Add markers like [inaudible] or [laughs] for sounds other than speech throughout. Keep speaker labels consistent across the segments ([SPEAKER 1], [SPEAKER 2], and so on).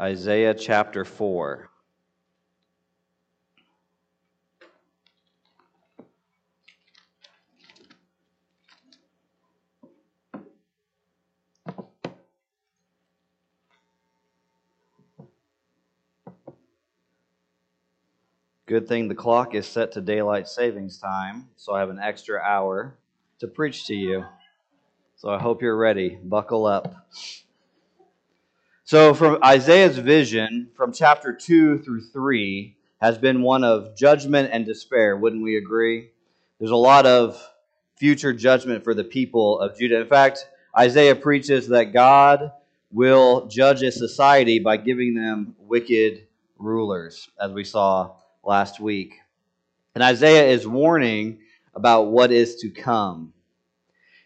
[SPEAKER 1] Isaiah chapter 4. Good thing the clock is set to daylight savings time, so I have an extra hour to preach to you. So I hope you're ready. Buckle up. So, from Isaiah's vision from chapter 2 through 3 has been one of judgment and despair, wouldn't we agree? There's a lot of future judgment for the people of Judah. In fact, Isaiah preaches that God will judge a society by giving them wicked rulers, as we saw last week. And Isaiah is warning about what is to come.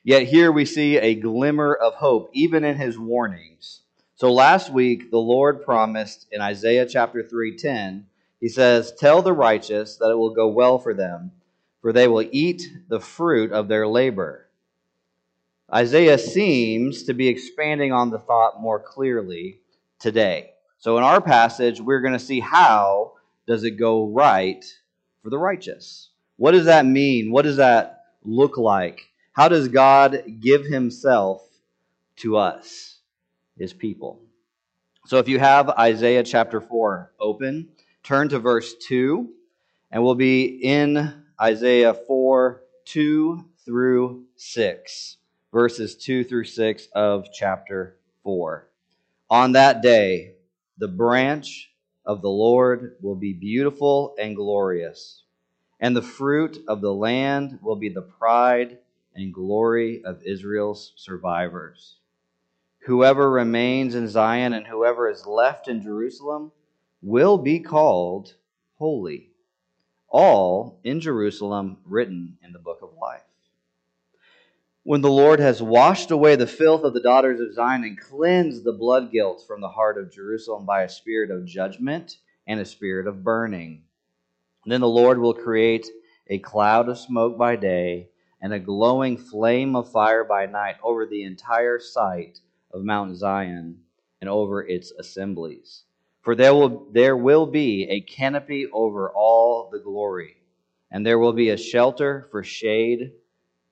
[SPEAKER 1] Yet here we see a glimmer of hope, even in his warnings. So last week, the Lord promised in Isaiah chapter 3:10, he says, "Tell the righteous that it will go well for them, for they will eat the fruit of their labor." Isaiah seems to be expanding on the thought more clearly today. So in our passage, we're going to see how does it go right for the righteous? What does that mean? What does that look like? How does God give himself to us? His people. So if you have Isaiah chapter 4 open, turn to verse 2, and we'll be in Isaiah 4 2 through 6, verses 2 through 6 of chapter 4. On that day, the branch of the Lord will be beautiful and glorious, and the fruit of the land will be the pride and glory of Israel's survivors. Whoever remains in Zion and whoever is left in Jerusalem will be called holy. All in Jerusalem written in the book of life. When the Lord has washed away the filth of the daughters of Zion and cleansed the blood guilt from the heart of Jerusalem by a spirit of judgment and a spirit of burning, then the Lord will create a cloud of smoke by day and a glowing flame of fire by night over the entire site of Mount Zion and over its assemblies. For there will, there will be a canopy over all the glory, and there will be a shelter for shade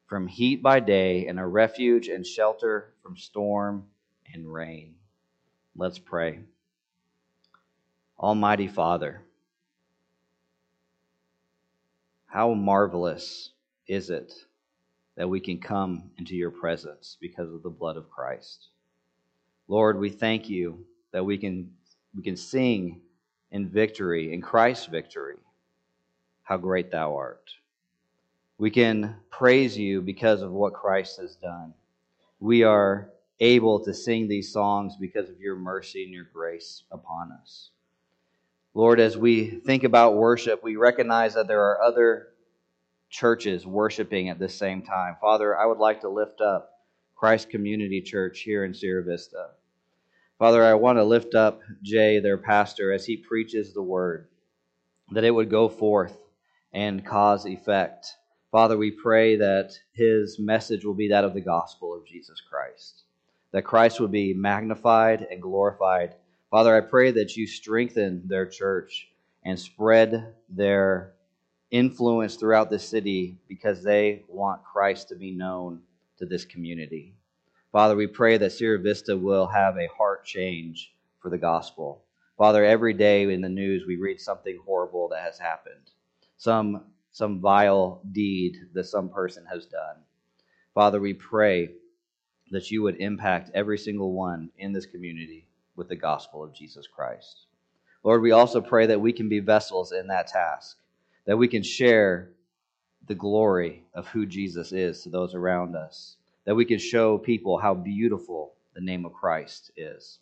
[SPEAKER 1] from heat by day, and a refuge and shelter from storm and rain. Let's pray. Almighty Father, how marvelous is it that we can come into your presence because of the blood of Christ. Lord, we thank you that we can, we can sing in victory, in Christ's victory, how great thou art. We can praise you because of what Christ has done. We are able to sing these songs because of your mercy and your grace upon us. Lord, as we think about worship, we recognize that there are other churches worshiping at the same time. Father, I would like to lift up Christ Community Church here in Sierra Vista. Father, I want to lift up Jay, their pastor, as he preaches the word, that it would go forth and cause effect. Father, we pray that his message will be that of the gospel of Jesus Christ, that Christ would be magnified and glorified. Father, I pray that you strengthen their church and spread their influence throughout the city because they want Christ to be known to this community. Father, we pray that Sierra Vista will have a heart change for the gospel. Father, every day in the news we read something horrible that has happened, some, some vile deed that some person has done. Father, we pray that you would impact every single one in this community with the gospel of Jesus Christ. Lord, we also pray that we can be vessels in that task, that we can share the glory of who Jesus is to those around us that we could show people how beautiful the name of Christ is.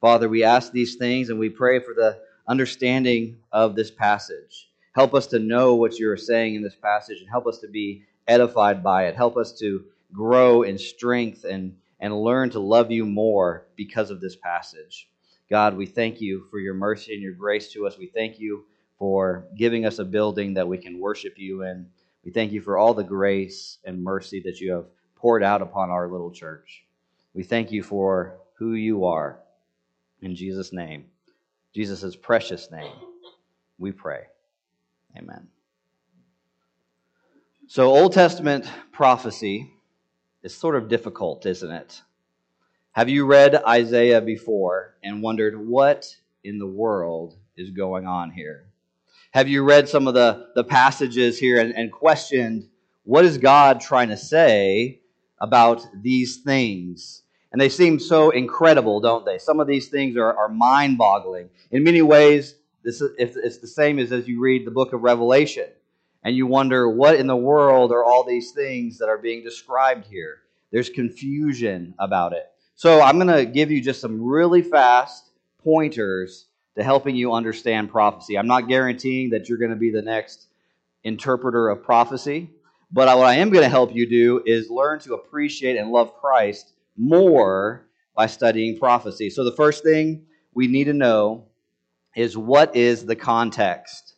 [SPEAKER 1] Father, we ask these things and we pray for the understanding of this passage. Help us to know what you're saying in this passage and help us to be edified by it. Help us to grow in strength and, and learn to love you more because of this passage. God, we thank you for your mercy and your grace to us. We thank you for giving us a building that we can worship you in. We thank you for all the grace and mercy that you have poured out upon our little church. We thank you for who you are. In Jesus' name, Jesus' precious name, we pray. Amen. So, Old Testament prophecy is sort of difficult, isn't it? Have you read Isaiah before and wondered what in the world is going on here? Have you read some of the, the passages here and, and questioned what is God trying to say about these things? And they seem so incredible, don't they? Some of these things are, are mind boggling. In many ways, this is, it's, it's the same as as you read the book of Revelation and you wonder what in the world are all these things that are being described here. There's confusion about it. So I'm going to give you just some really fast pointers to helping you understand prophecy. I'm not guaranteeing that you're going to be the next interpreter of prophecy, but what I am going to help you do is learn to appreciate and love Christ more by studying prophecy. So the first thing we need to know is what is the context?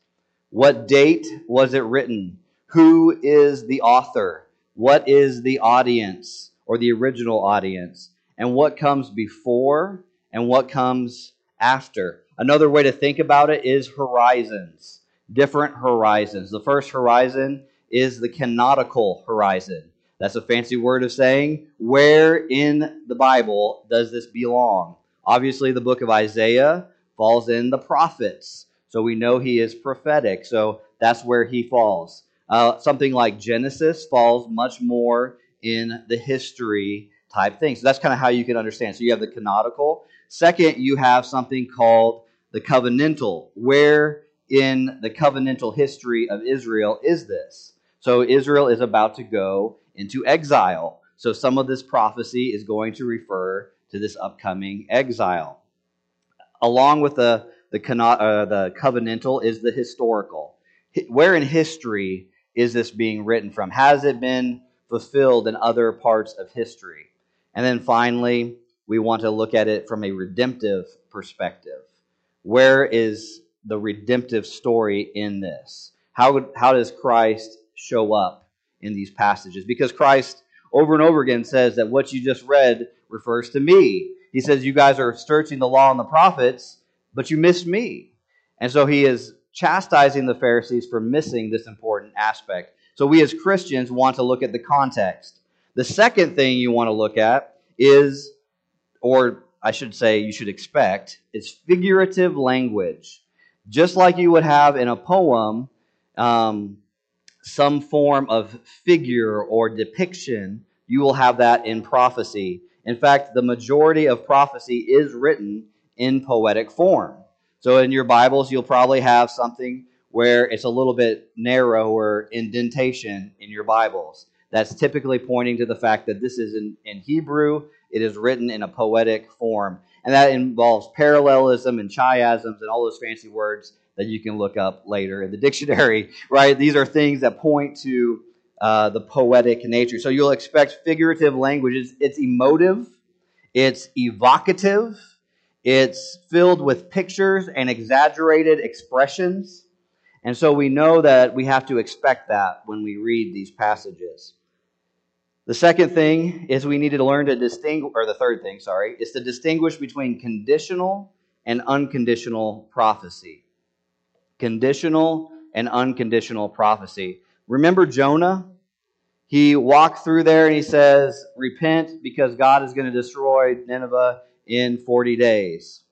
[SPEAKER 1] What date was it written? Who is the author? What is the audience or the original audience? And what comes before and what comes after? Another way to think about it is horizons, different horizons. The first horizon is the canonical horizon. That's a fancy word of saying where in the Bible does this belong? Obviously, the book of Isaiah falls in the prophets. So we know he is prophetic. So that's where he falls. Uh, something like Genesis falls much more in the history type thing. So that's kind of how you can understand. So you have the canonical. Second, you have something called the covenantal. Where in the covenantal history of Israel is this? So Israel is about to go into exile. So some of this prophecy is going to refer to this upcoming exile. Along with the the, uh, the covenantal is the historical. Where in history is this being written from? Has it been fulfilled in other parts of history? And then finally, we want to look at it from a redemptive perspective. Where is the redemptive story in this? How, how does Christ show up in these passages? Because Christ over and over again says that what you just read refers to me. He says, You guys are searching the law and the prophets, but you missed me. And so he is chastising the Pharisees for missing this important aspect. So we as Christians want to look at the context. The second thing you want to look at is, or I should say, you should expect, is figurative language. Just like you would have in a poem, um, some form of figure or depiction, you will have that in prophecy. In fact, the majority of prophecy is written in poetic form. So in your Bibles, you'll probably have something where it's a little bit narrower indentation in your Bibles. That's typically pointing to the fact that this is in, in Hebrew, it is written in a poetic form. And that involves parallelism and chiasms and all those fancy words that you can look up later in the dictionary, [laughs] right? These are things that point to uh, the poetic nature. So you'll expect figurative language. It's, it's emotive, it's evocative, it's filled with pictures and exaggerated expressions. And so we know that we have to expect that when we read these passages. The second thing is we need to learn to distinguish, or the third thing, sorry, is to distinguish between conditional and unconditional prophecy. Conditional and unconditional prophecy. Remember Jonah? He walked through there and he says, Repent because God is going to destroy Nineveh in 40 days.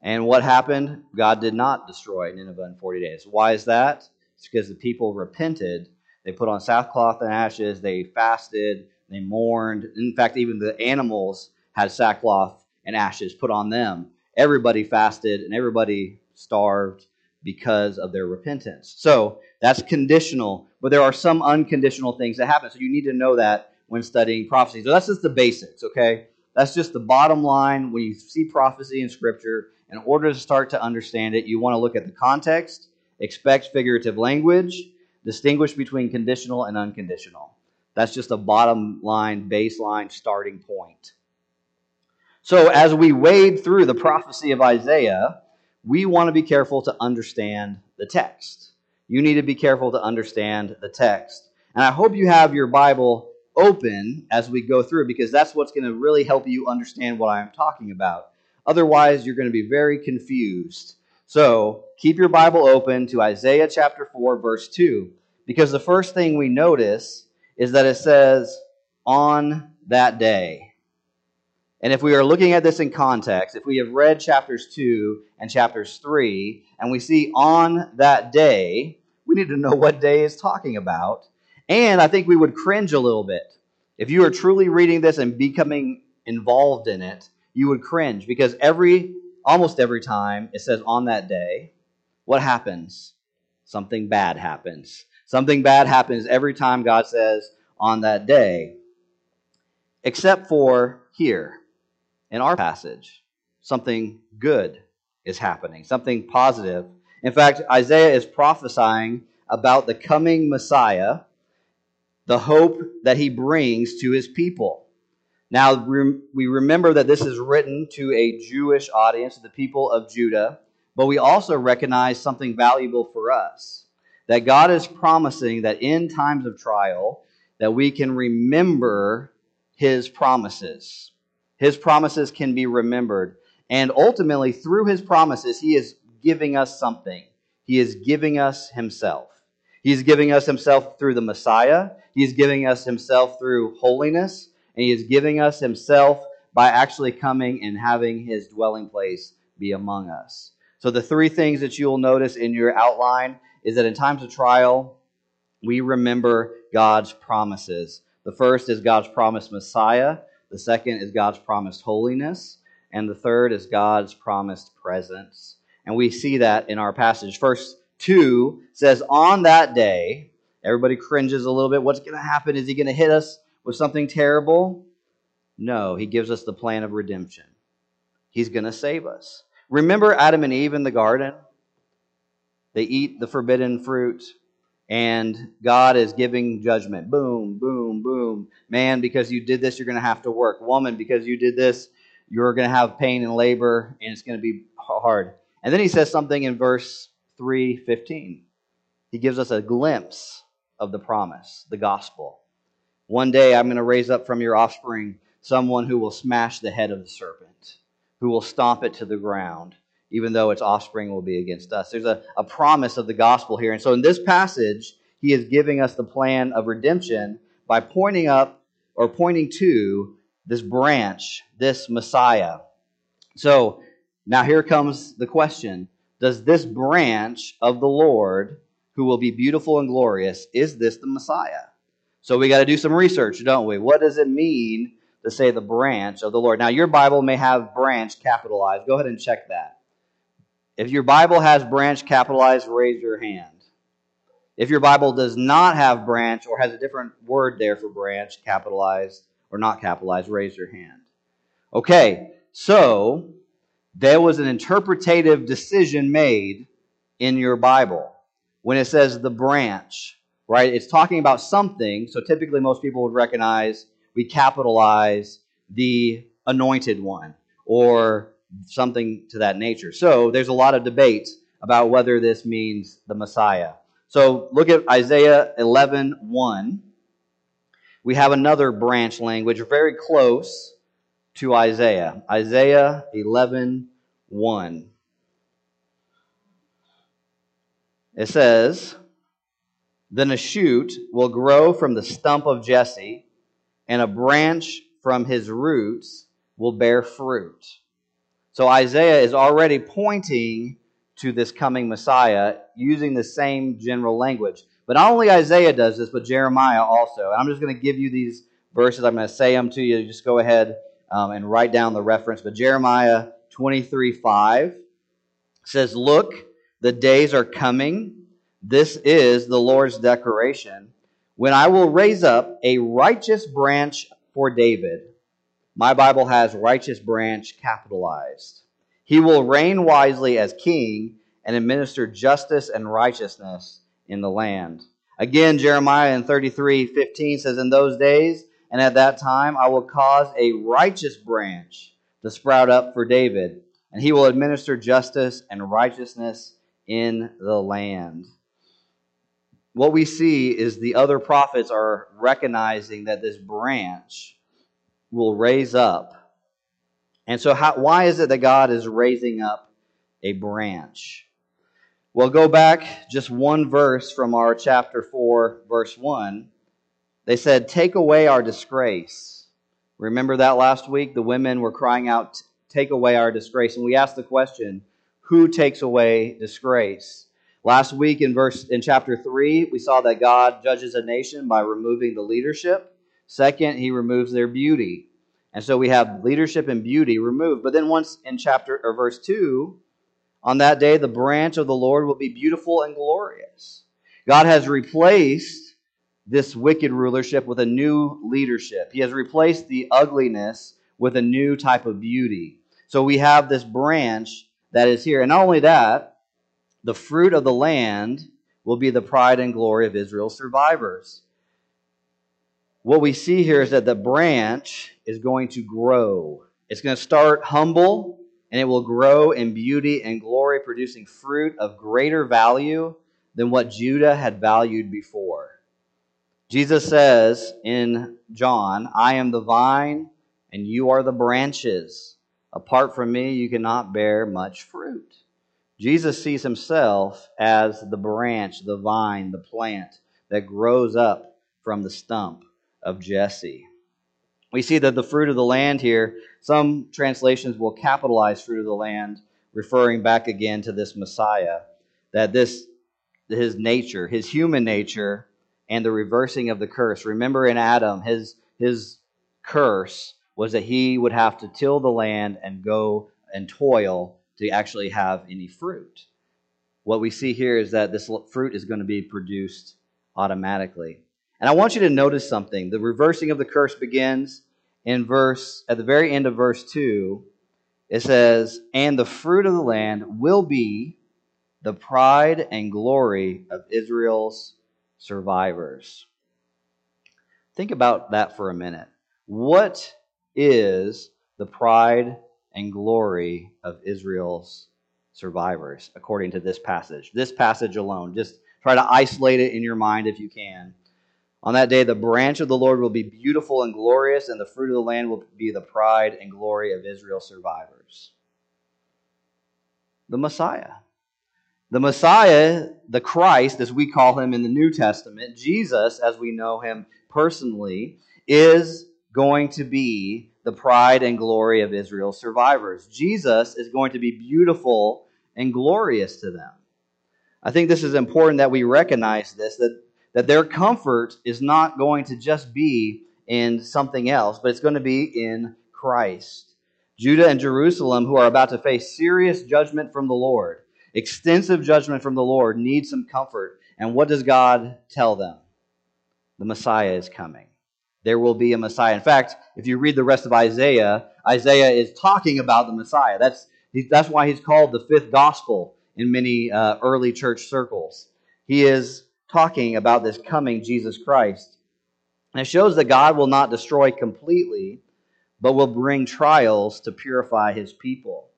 [SPEAKER 1] And what happened? God did not destroy Nineveh in 40 days. Why is that? It's because the people repented. They put on sackcloth and ashes. They fasted. They mourned. In fact, even the animals had sackcloth and ashes put on them. Everybody fasted and everybody starved because of their repentance. So that's conditional, but there are some unconditional things that happen. So you need to know that when studying prophecy. So that's just the basics, okay? That's just the bottom line when you see prophecy in Scripture. In order to start to understand it, you want to look at the context, expect figurative language, distinguish between conditional and unconditional. That's just a bottom line, baseline starting point. So, as we wade through the prophecy of Isaiah, we want to be careful to understand the text. You need to be careful to understand the text. And I hope you have your Bible open as we go through because that's what's going to really help you understand what I'm talking about. Otherwise, you're going to be very confused. So keep your Bible open to Isaiah chapter 4, verse 2, because the first thing we notice is that it says, on that day. And if we are looking at this in context, if we have read chapters 2 and chapters 3, and we see on that day, we need to know what day is talking about. And I think we would cringe a little bit. If you are truly reading this and becoming involved in it, you would cringe because every almost every time it says on that day, what happens? Something bad happens. Something bad happens every time God says on that day. Except for here in our passage, something good is happening, something positive. In fact, Isaiah is prophesying about the coming Messiah, the hope that he brings to his people. Now, we remember that this is written to a Jewish audience, the people of Judah, but we also recognize something valuable for us. That God is promising that in times of trial, that we can remember his promises. His promises can be remembered. And ultimately, through his promises, he is giving us something. He is giving us himself. He's giving us himself through the Messiah. He's giving us himself through holiness and he is giving us himself by actually coming and having his dwelling place be among us. So, the three things that you'll notice in your outline is that in times of trial, we remember God's promises. The first is God's promised Messiah, the second is God's promised holiness, and the third is God's promised presence. And we see that in our passage. Verse 2 says, On that day, everybody cringes a little bit. What's going to happen? Is he going to hit us with something terrible? No, he gives us the plan of redemption. He's going to save us. Remember Adam and Eve in the garden? They eat the forbidden fruit, and God is giving judgment. Boom, boom, boom. Man, because you did this, you're going to have to work. Woman, because you did this, you're going to have pain and labor, and it's going to be hard. And then he says something in verse 315. He gives us a glimpse of the promise, the gospel. One day I'm going to raise up from your offspring someone who will smash the head of the serpent, who will stomp it to the ground, even though its offspring will be against us. There's a, a promise of the gospel here. And so in this passage, he is giving us the plan of redemption by pointing up or pointing to this branch, this Messiah. So now here comes the question Does this branch of the Lord, who will be beautiful and glorious, is this the Messiah? So we got to do some research, don't we? What does it mean to say the branch of the Lord? Now, your Bible may have branch capitalized. Go ahead and check that. If your Bible has branch capitalized, raise your hand. If your Bible does not have branch or has a different word there for branch, capitalized or not capitalized, raise your hand. Okay, so there was an interpretative decision made in your Bible when it says the branch right? It's talking about something. So typically, most people would recognize we capitalize the anointed one or something to that nature. So there's a lot of debate about whether this means the Messiah. So look at Isaiah 11 1. We have another branch language very close to Isaiah. Isaiah 11 1. It says, then a shoot will grow from the stump of Jesse, and a branch from his roots will bear fruit. So Isaiah is already pointing to this coming Messiah using the same general language. But not only Isaiah does this, but Jeremiah also. And I'm just going to give you these verses. I'm going to say them to you. Just go ahead um, and write down the reference. But Jeremiah 23 5 says, Look, the days are coming this is the Lord's declaration. When I will raise up a righteous branch for David, my Bible has righteous branch capitalized. He will reign wisely as king and administer justice and righteousness in the land. Again, Jeremiah in 33 15 says, In those days and at that time I will cause a righteous branch to sprout up for David, and he will administer justice and righteousness in the land what we see is the other prophets are recognizing that this branch will raise up And so, how, why is it that God is raising up a branch? Well, go back just one verse from our chapter 4, verse 1. They said, Take away our disgrace. Remember that last week? The women were crying out, Take away our disgrace. And we asked the question, Who takes away disgrace? Last week in verse in chapter 3, we saw that God judges a nation by removing the leadership. Second, he removes their beauty. And so we have leadership and beauty removed. But then once in chapter or verse 2, on that day the branch of the Lord will be beautiful and glorious. God has replaced this wicked rulership with a new leadership. He has replaced the ugliness with a new type of beauty. So we have this branch that is here. And not only that, the fruit of the land will be the pride and glory of Israel's survivors. What we see here is that the branch is going to grow. It's going to start humble and it will grow in beauty and glory, producing fruit of greater value than what Judah had valued before. Jesus says in John, I am the vine and you are the branches. Apart from me, you cannot bear much fruit. Jesus sees himself as the branch, the vine, the plant that grows up from the stump of Jesse. We see that the fruit of the land here, some translations will capitalize fruit of the land, referring back again to this Messiah, that this his nature, his human nature, and the reversing of the curse. Remember in Adam, his his curse was that he would have to till the land and go and toil to actually have any fruit. What we see here is that this fruit is going to be produced automatically. And I want you to notice something. The reversing of the curse begins in verse at the very end of verse 2. It says, "And the fruit of the land will be the pride and glory of Israel's survivors." Think about that for a minute. What is the pride and glory of Israel's survivors, according to this passage. This passage alone. Just try to isolate it in your mind if you can. On that day, the branch of the Lord will be beautiful and glorious, and the fruit of the land will be the pride and glory of Israel's survivors. The Messiah. The Messiah, the Christ, as we call him in the New Testament, Jesus, as we know him personally, is going to be the pride and glory of Israel's survivors. Jesus is going to be beautiful and glorious to them. I think this is important that we recognize this that, that their comfort is not going to just be in something else, but it's going to be in Christ. Judah and Jerusalem, who are about to face serious judgment from the Lord, extensive judgment from the Lord, need some comfort. And what does God tell them? The Messiah is coming there will be a Messiah. In fact, if you read the rest of Isaiah, Isaiah is talking about the Messiah. That's, that's why he's called the fifth gospel in many uh, early church circles. He is talking about this coming Jesus Christ. And it shows that God will not destroy completely, but will bring trials to purify his people.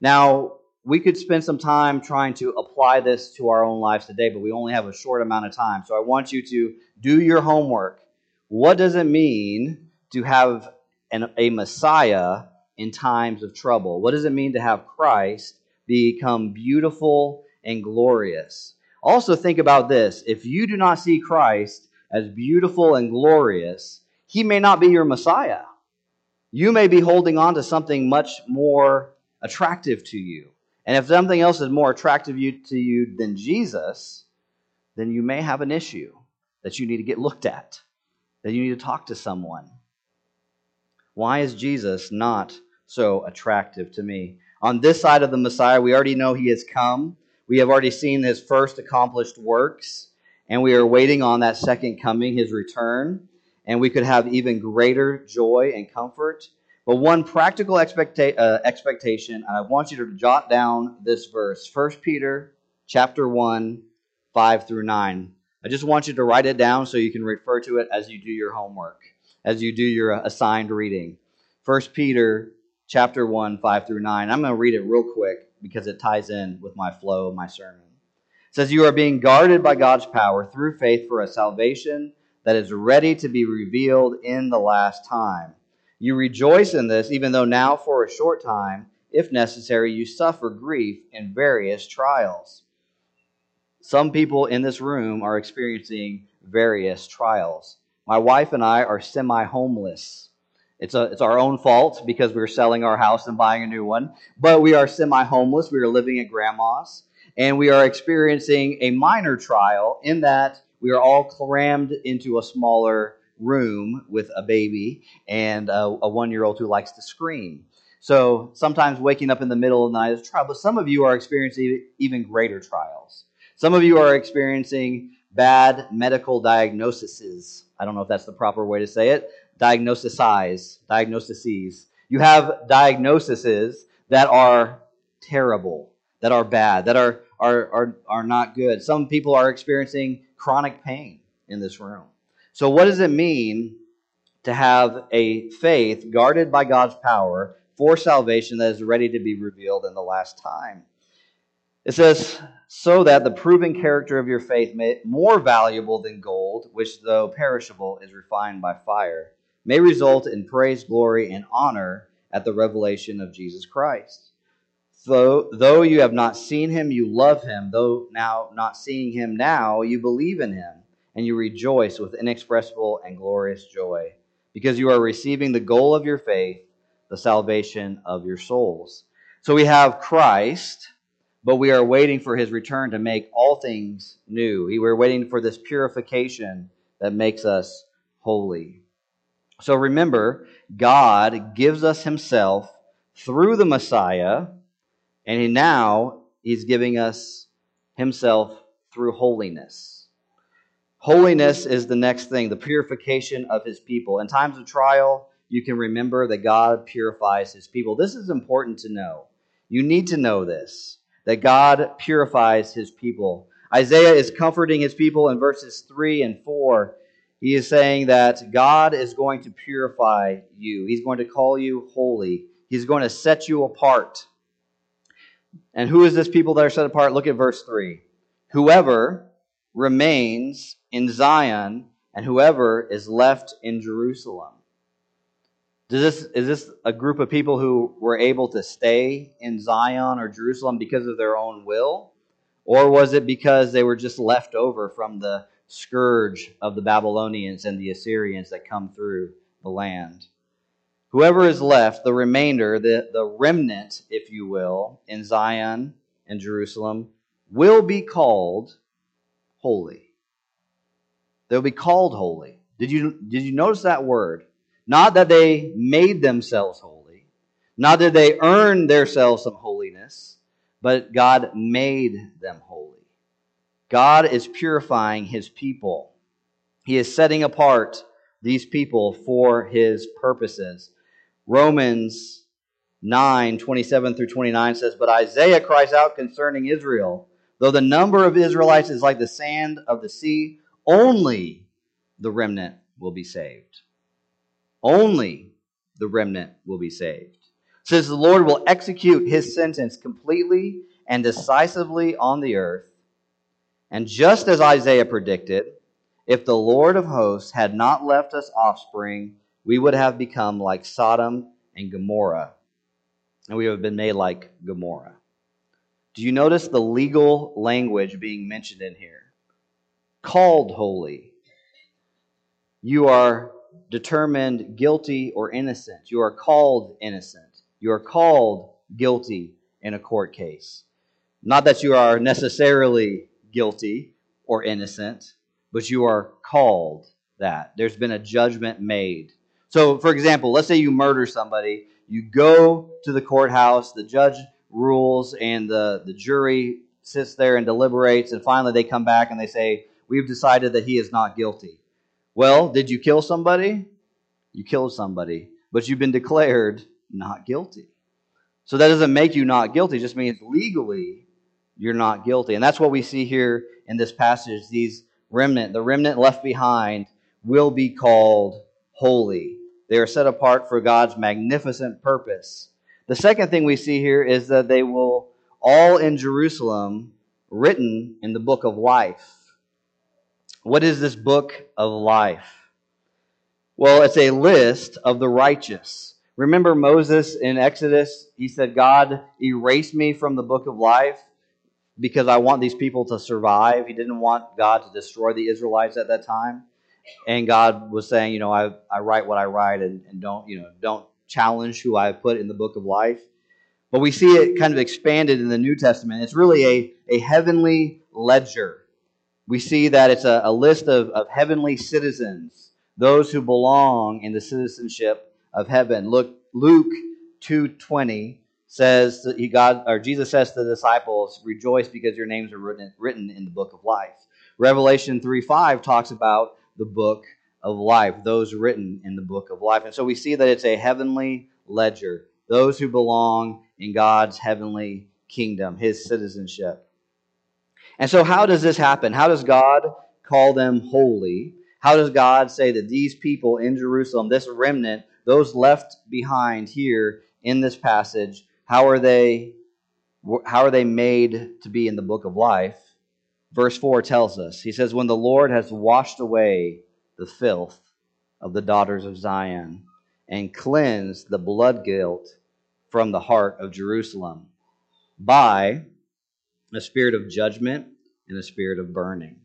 [SPEAKER 1] Now, we could spend some time trying to apply this to our own lives today, but we only have a short amount of time. So I want you to do your homework what does it mean to have an, a Messiah in times of trouble? What does it mean to have Christ become beautiful and glorious? Also, think about this if you do not see Christ as beautiful and glorious, he may not be your Messiah. You may be holding on to something much more attractive to you. And if something else is more attractive to you than Jesus, then you may have an issue that you need to get looked at that you need to talk to someone. Why is Jesus not so attractive to me? On this side of the Messiah, we already know he has come. We have already seen his first accomplished works, and we are waiting on that second coming, his return, and we could have even greater joy and comfort. But one practical expecta- uh, expectation, and I want you to jot down this verse 1 Peter chapter 1, 5 through 9. I just want you to write it down so you can refer to it as you do your homework, as you do your assigned reading. 1 Peter chapter 1, 5 through 9. I'm going to read it real quick because it ties in with my flow of my sermon. It says, You are being guarded by God's power through faith for a salvation that is ready to be revealed in the last time. You rejoice in this, even though now for a short time, if necessary, you suffer grief in various trials. Some people in this room are experiencing various trials. My wife and I are semi homeless. It's, a, it's our own fault because we are selling our house and buying a new one. But we are semi homeless. We are living at grandma's. And we are experiencing a minor trial in that we are all crammed into a smaller room with a baby and a, a one year old who likes to scream. So sometimes waking up in the middle of the night is a trial, but some of you are experiencing even greater trials. Some of you are experiencing bad medical diagnoses. I don't know if that's the proper way to say it. Diagnoses, diagnoses. You have diagnoses that are terrible, that are bad, that are, are, are, are not good. Some people are experiencing chronic pain in this room. So, what does it mean to have a faith guarded by God's power for salvation that is ready to be revealed in the last time? It says, so that the proven character of your faith may more valuable than gold, which though perishable is refined by fire, may result in praise, glory, and honor at the revelation of Jesus Christ. Though, though you have not seen him, you love him. Though now not seeing him now, you believe in him and you rejoice with inexpressible and glorious joy, because you are receiving the goal of your faith, the salvation of your souls. So we have Christ, but we are waiting for his return to make all things new. We're waiting for this purification that makes us holy. So remember, God gives us himself through the Messiah, and now he's giving us himself through holiness. Holiness is the next thing, the purification of his people. In times of trial, you can remember that God purifies his people. This is important to know. You need to know this that God purifies his people. Isaiah is comforting his people in verses 3 and 4. He is saying that God is going to purify you, He's going to call you holy, He's going to set you apart. And who is this people that are set apart? Look at verse 3. Whoever remains in Zion and whoever is left in Jerusalem. Does this, is this a group of people who were able to stay in Zion or Jerusalem because of their own will? Or was it because they were just left over from the scourge of the Babylonians and the Assyrians that come through the land? Whoever is left, the remainder, the, the remnant, if you will, in Zion and Jerusalem, will be called holy. They'll be called holy. Did you, did you notice that word? Not that they made themselves holy, not that they earned themselves some holiness, but God made them. God is purifying his people. He is setting apart these people for his purposes. Romans 9 27 through 29 says, But Isaiah cries out concerning Israel, though the number of Israelites is like the sand of the sea, only the remnant will be saved. Only the remnant will be saved. Says the Lord will execute his sentence completely and decisively on the earth. And just as Isaiah predicted, if the Lord of hosts had not left us offspring, we would have become like Sodom and Gomorrah, and we would have been made like Gomorrah. Do you notice the legal language being mentioned in here? called holy. You are determined guilty or innocent. You are called innocent. You are called guilty in a court case. Not that you are necessarily guilty or innocent, but you are called that. There's been a judgment made. So, for example, let's say you murder somebody, you go to the courthouse, the judge rules, and the, the jury sits there and deliberates, and finally they come back and they say, we've decided that he is not guilty. Well, did you kill somebody? You killed somebody, but you've been declared not guilty. So that doesn't make you not guilty, it just means legally you're not guilty. And that's what we see here in this passage. These remnant, the remnant left behind, will be called holy. They are set apart for God's magnificent purpose. The second thing we see here is that they will all in Jerusalem written in the book of life. What is this book of life? Well, it's a list of the righteous. Remember Moses in Exodus? He said, God erased me from the book of life because I want these people to survive. He didn't want God to destroy the Israelites at that time. And God was saying, you know, I, I write what I write and, and don't, you know, don't challenge who I put in the book of life. But we see it kind of expanded in the New Testament. It's really a, a heavenly ledger. We see that it's a, a list of, of heavenly citizens, those who belong in the citizenship of heaven. Look, Luke 2.20 says he God or Jesus says to the disciples, "Rejoice because your names are written written in the book of life." Revelation 3:5 talks about the book of life, those written in the book of life. And so we see that it's a heavenly ledger, those who belong in God's heavenly kingdom, his citizenship. And so how does this happen? How does God call them holy? How does God say that these people in Jerusalem, this remnant, those left behind here in this passage, how are they how are they made to be in the book of life? Verse 4 tells us. He says when the Lord has washed away the filth of the daughters of Zion and cleansed the blood guilt from the heart of Jerusalem by a spirit of judgment and a spirit of burning.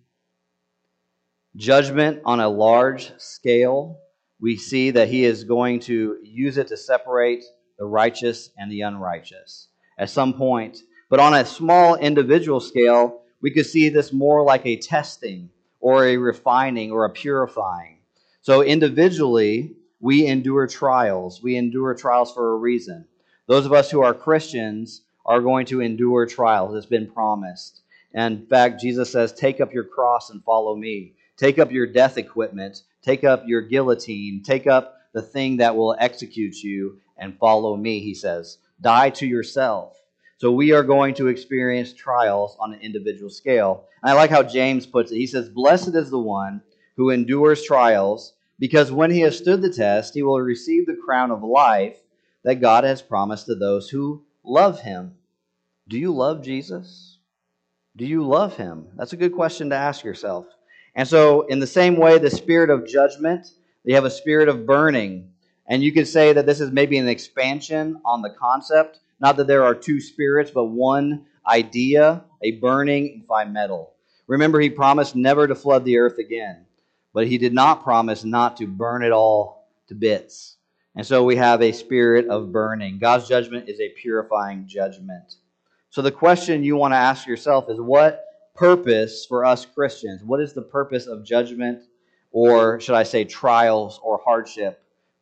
[SPEAKER 1] Judgment on a large scale, we see that he is going to use it to separate the righteous and the unrighteous at some point. But on a small individual scale, we could see this more like a testing or a refining or a purifying. So individually, we endure trials. We endure trials for a reason. Those of us who are Christians are going to endure trials. It's been promised. And in fact, Jesus says, Take up your cross and follow me. Take up your death equipment. Take up your guillotine. Take up the thing that will execute you and follow me, he says. Die to yourself. So we are going to experience trials on an individual scale. And I like how James puts it. He says, Blessed is the one who endures trials, because when he has stood the test, he will receive the crown of life that God has promised to those who love him. Do you love Jesus? Do you love him? That's a good question to ask yourself. And so, in the same way, the spirit of judgment, they have a spirit of burning and you could say that this is maybe an expansion on the concept. Not that there are two spirits, but one idea, a burning by metal. Remember, he promised never to flood the earth again, but he did not promise not to burn it all to bits. And so we have a spirit of burning. God's judgment is a purifying judgment. So the question you want to ask yourself is what purpose for us Christians? What is the purpose of judgment, or should I say trials or hardship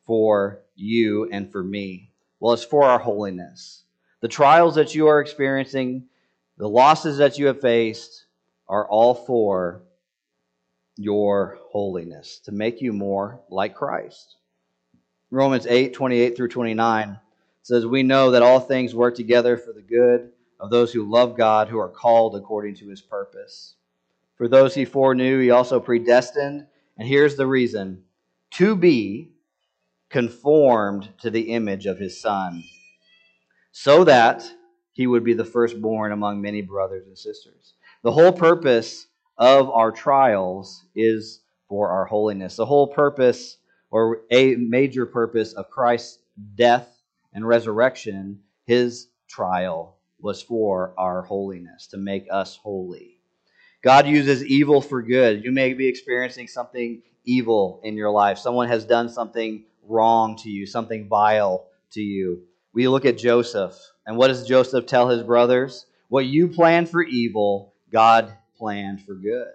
[SPEAKER 1] for you and for me? Well, it's for our holiness. The trials that you are experiencing, the losses that you have faced, are all for your holiness, to make you more like Christ. Romans 8 28 through 29 says, We know that all things work together for the good of those who love God, who are called according to his purpose. For those he foreknew, he also predestined. And here's the reason to be conformed to the image of his Son, so that he would be the firstborn among many brothers and sisters. The whole purpose of our trials is for our holiness. The whole purpose, or a major purpose, of Christ's death and resurrection, his trial, was for our holiness, to make us holy. God uses evil for good. You may be experiencing something evil in your life. Someone has done something wrong to you, something vile to you. We look at Joseph, and what does Joseph tell his brothers? What you planned for evil, God planned for good.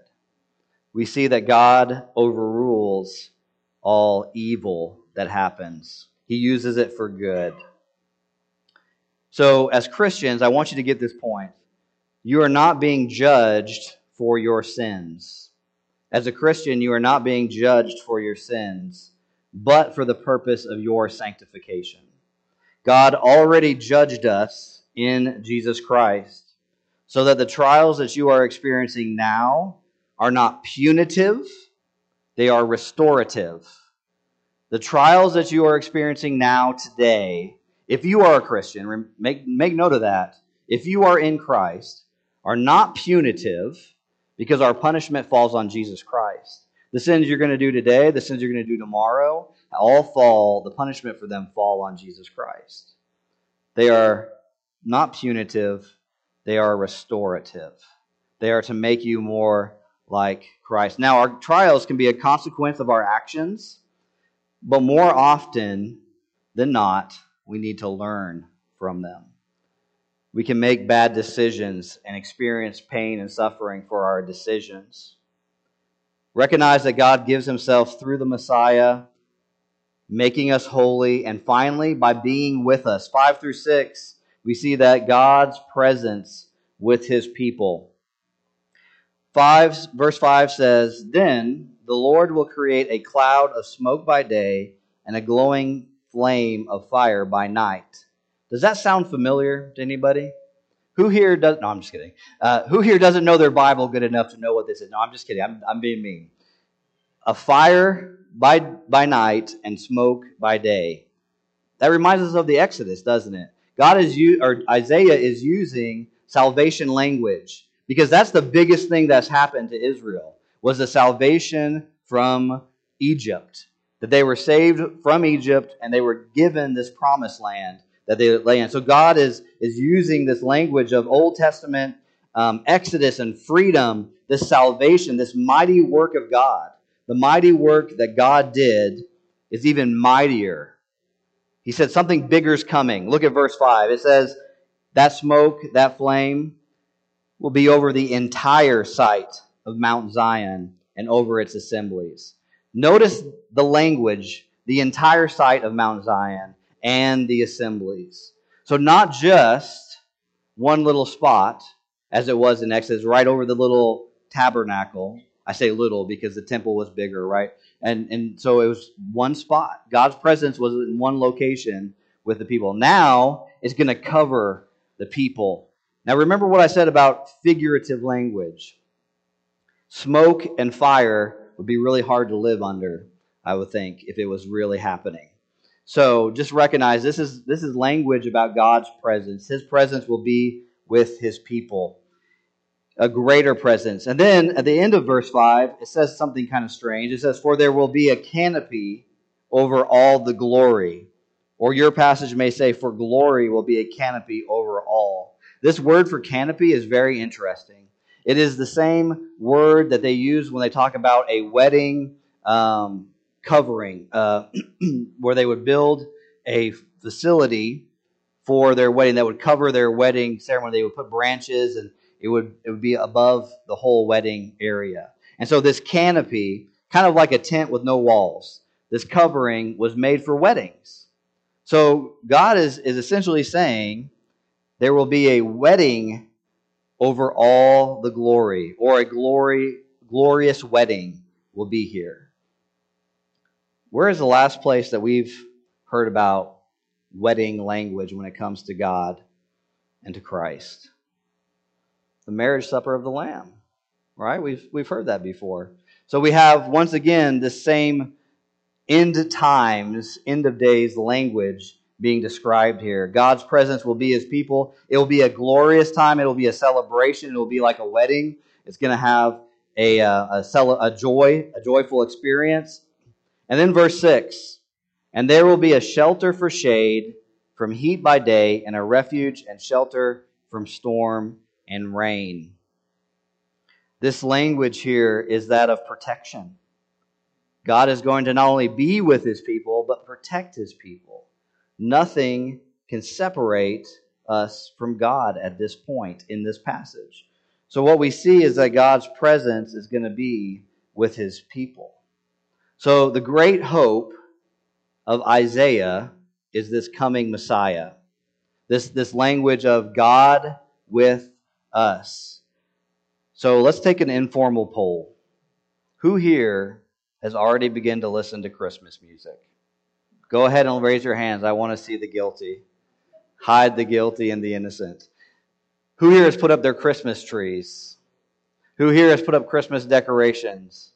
[SPEAKER 1] We see that God overrules all evil that happens, He uses it for good. So, as Christians, I want you to get this point. You are not being judged for your sins. As a Christian, you are not being judged for your sins but for the purpose of your sanctification. God already judged us in Jesus Christ so that the trials that you are experiencing now are not punitive, they are restorative. The trials that you are experiencing now today, if you are a Christian, make, make note of that. If you are in Christ, are not punitive because our punishment falls on Jesus Christ. The sins you're going to do today, the sins you're going to do tomorrow, all fall, the punishment for them fall on Jesus Christ. They are not punitive, they are restorative. They are to make you more like Christ. Now, our trials can be a consequence of our actions, but more often than not, we need to learn from them. We can make bad decisions and experience pain and suffering for our decisions. Recognize that God gives Himself through the Messiah, making us holy, and finally, by being with us. 5 through 6, we see that God's presence with His people. 5, verse 5 says, Then the Lord will create a cloud of smoke by day and a glowing flame of fire by night. Does that sound familiar to anybody? Who here does? No, I'm just kidding. Uh, who here doesn't know their Bible good enough to know what this is? No, I'm just kidding. I'm, I'm being mean. A fire by by night and smoke by day. That reminds us of the Exodus, doesn't it? God is you or Isaiah is using salvation language because that's the biggest thing that's happened to Israel was the salvation from Egypt. That they were saved from Egypt and they were given this promised land that they lay in. So God is, is using this language of Old Testament um, exodus and freedom, this salvation, this mighty work of God. The mighty work that God did is even mightier. He said something bigger is coming. Look at verse 5. It says, That smoke, that flame, will be over the entire site of Mount Zion and over its assemblies. Notice the language, the entire site of Mount Zion and the assemblies. So, not just one little spot, as it was in Exodus, right over the little tabernacle. I say little because the temple was bigger, right? And, and so it was one spot. God's presence was in one location with the people. Now it's going to cover the people now, remember what I said about figurative language. Smoke and fire would be really hard to live under, I would think, if it was really happening. So just recognize this is, this is language about God's presence. His presence will be with his people, a greater presence. And then at the end of verse 5, it says something kind of strange. It says, For there will be a canopy over all the glory. Or your passage may say, For glory will be a canopy over all. This word for canopy is very interesting. It is the same word that they use when they talk about a wedding um, covering, uh, [clears throat] where they would build a facility for their wedding that would cover their wedding ceremony. They would put branches and it would it would be above the whole wedding area. And so this canopy, kind of like a tent with no walls, this covering was made for weddings. So God is, is essentially saying there will be a wedding over all the glory, or a glory, glorious wedding will be here. Where is the last place that we've heard about wedding language when it comes to God and to Christ? The marriage supper of the Lamb, right? We've, we've heard that before. So we have, once again, the same end times, end of days language being described here. God's presence will be his people. It will be a glorious time. It will be a celebration. It will be like a wedding. It's going to have a, uh, a, a, a joy, a joyful experience. And then verse 6 And there will be a shelter for shade from heat by day, and a refuge and shelter from storm and rain. This language here is that of protection. God is going to not only be with his people, but protect his people. Nothing can separate us from God at this point in this passage. So, what we see is that God's presence is going to be with his people. So, the great hope of Isaiah is this coming Messiah. This, this language of God with us. So, let's take an informal poll. Who here has already begun to listen to Christmas music? Go ahead and raise your hands. I want to see the guilty. Hide the guilty and the innocent. Who here has put up their Christmas trees? Who here has put up Christmas decorations?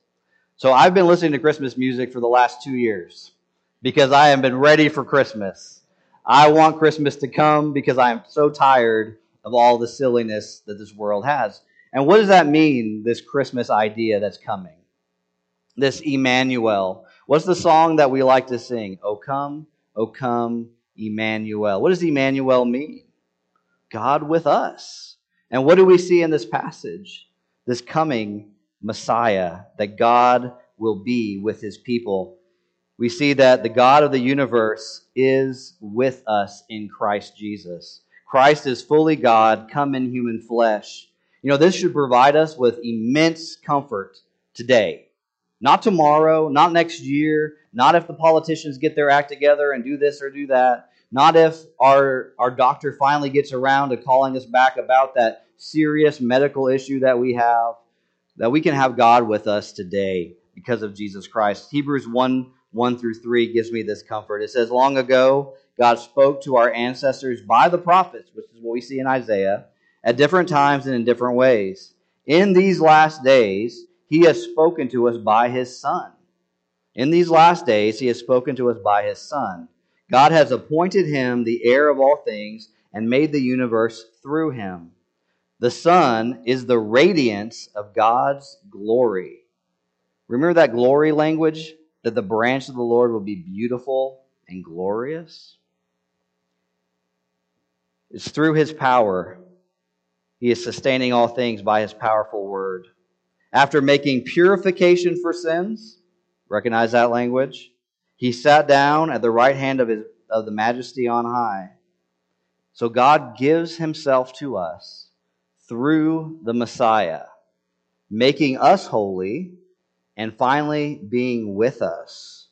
[SPEAKER 1] So I've been listening to Christmas music for the last two years because I have been ready for Christmas. I want Christmas to come because I am so tired of all the silliness that this world has. And what does that mean, this Christmas idea that's coming? this Emmanuel. What's the song that we like to sing? O come, O come, Emmanuel. What does Emmanuel mean? God with us. And what do we see in this passage? This coming Messiah, that God will be with his people. We see that the God of the universe is with us in Christ Jesus. Christ is fully God, come in human flesh. You know, this should provide us with immense comfort today. Not tomorrow, not next year, not if the politicians get their act together and do this or do that, not if our, our doctor finally gets around to calling us back about that serious medical issue that we have, that we can have God with us today because of Jesus Christ. Hebrews 1 1 through 3 gives me this comfort. It says, Long ago, God spoke to our ancestors by the prophets, which is what we see in Isaiah, at different times and in different ways. In these last days, he has spoken to us by his Son. In these last days, he has spoken to us by his Son. God has appointed him the heir of all things and made the universe through him. The Son is the radiance of God's glory. Remember that glory language? That the branch of the Lord will be beautiful and glorious? It's through his power. He is sustaining all things by his powerful word. After making purification for sins, recognize that language, he sat down at the right hand of, his, of the majesty on high. So God gives himself to us through the Messiah, making us holy and finally being with us.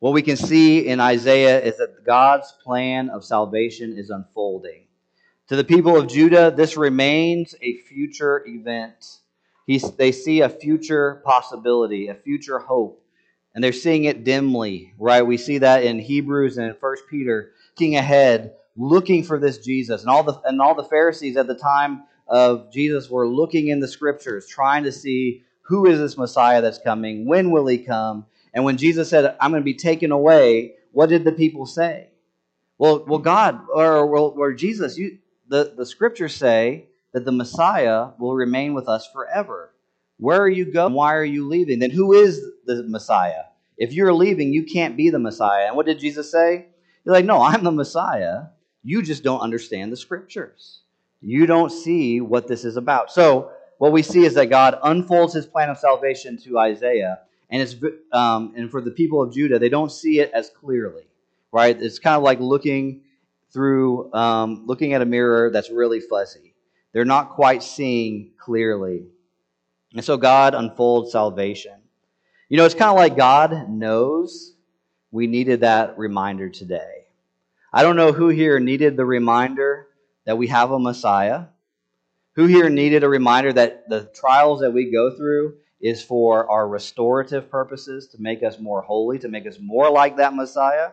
[SPEAKER 1] What we can see in Isaiah is that God's plan of salvation is unfolding. To the people of Judah, this remains a future event. He's, they see a future possibility, a future hope, and they're seeing it dimly, right? We see that in Hebrews and First Peter, looking ahead, looking for this Jesus. And all the and all the Pharisees at the time of Jesus were looking in the scriptures, trying to see who is this Messiah that's coming? When will he come? And when Jesus said, I'm going to be taken away, what did the people say? Well, well, God, or, or, or Jesus, you, the, the scriptures say that the Messiah will remain with us forever. Where are you going? Why are you leaving? Then who is the Messiah? If you're leaving, you can't be the Messiah. And what did Jesus say? He's like, No, I'm the Messiah. You just don't understand the scriptures. You don't see what this is about. So, what we see is that God unfolds his plan of salvation to Isaiah, and it's um, and for the people of Judah, they don't see it as clearly, right? It's kind of like looking through um, looking at a mirror that's really fuzzy. They're not quite seeing clearly, and so God unfolds salvation. You know, it's kind of like God knows we needed that reminder today. I don't know who here needed the reminder that we have a Messiah. Who here needed a reminder that the trials that we go through is for our restorative purposes, to make us more holy, to make us more like that Messiah?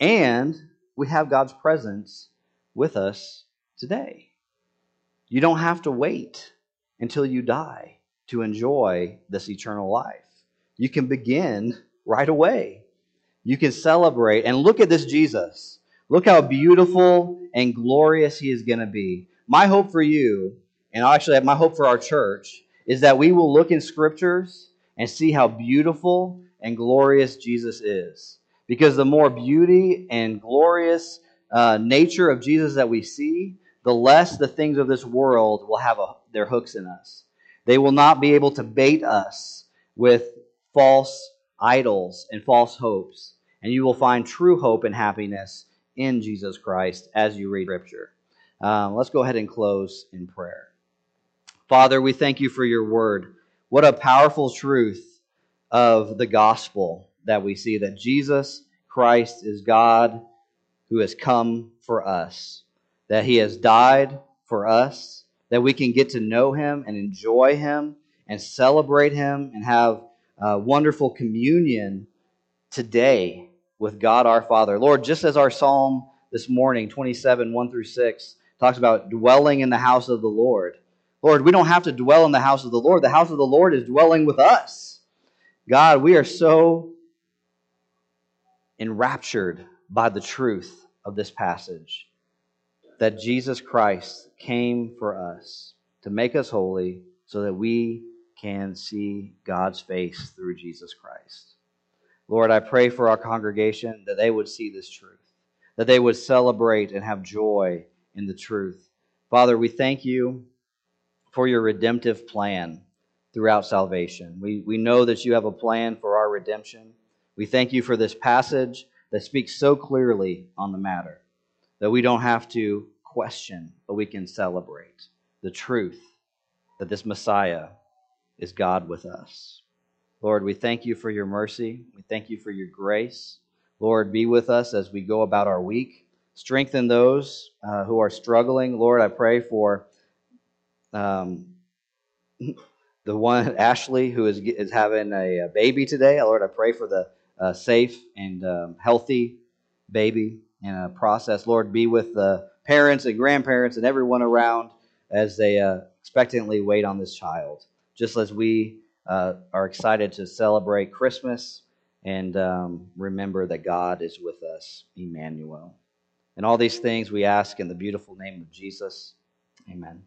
[SPEAKER 1] And we have God's presence with us today. You don't have to wait until you die to enjoy this eternal life. You can begin right away. You can celebrate and look at this Jesus. Look how beautiful and glorious he is going to be my hope for you, and actually my hope for our church, is that we will look in scriptures and see how beautiful and glorious Jesus is. Because the more beauty and glorious uh, nature of Jesus that we see, the less the things of this world will have a, their hooks in us. They will not be able to bait us with false idols and false hopes. And you will find true hope and happiness in Jesus Christ as you read Scripture. Um, let's go ahead and close in prayer. Father, we thank you for your word. What a powerful truth of the gospel that we see that Jesus Christ is God who has come for us, that he has died for us, that we can get to know him and enjoy him and celebrate him and have uh, wonderful communion today with God our Father. Lord, just as our psalm this morning, 27, 1 through 6, talks about dwelling in the house of the Lord. Lord, we don't have to dwell in the house of the Lord. The house of the Lord is dwelling with us. God, we are so enraptured by the truth of this passage that Jesus Christ came for us to make us holy so that we can see God's face through Jesus Christ. Lord, I pray for our congregation that they would see this truth, that they would celebrate and have joy in the truth. Father, we thank you for your redemptive plan throughout salvation. We, we know that you have a plan for our redemption. We thank you for this passage that speaks so clearly on the matter that we don't have to question, but we can celebrate the truth that this Messiah is God with us. Lord, we thank you for your mercy. We thank you for your grace. Lord, be with us as we go about our week. Strengthen those uh, who are struggling. Lord, I pray for um, [laughs] the one, [laughs] Ashley, who is, is having a, a baby today. Lord, I pray for the uh, safe and um, healthy baby in a process. Lord, be with the parents and grandparents and everyone around as they uh, expectantly wait on this child, just as we uh, are excited to celebrate Christmas and um, remember that God is with us, Emmanuel. And all these things we ask in the beautiful name of Jesus. Amen.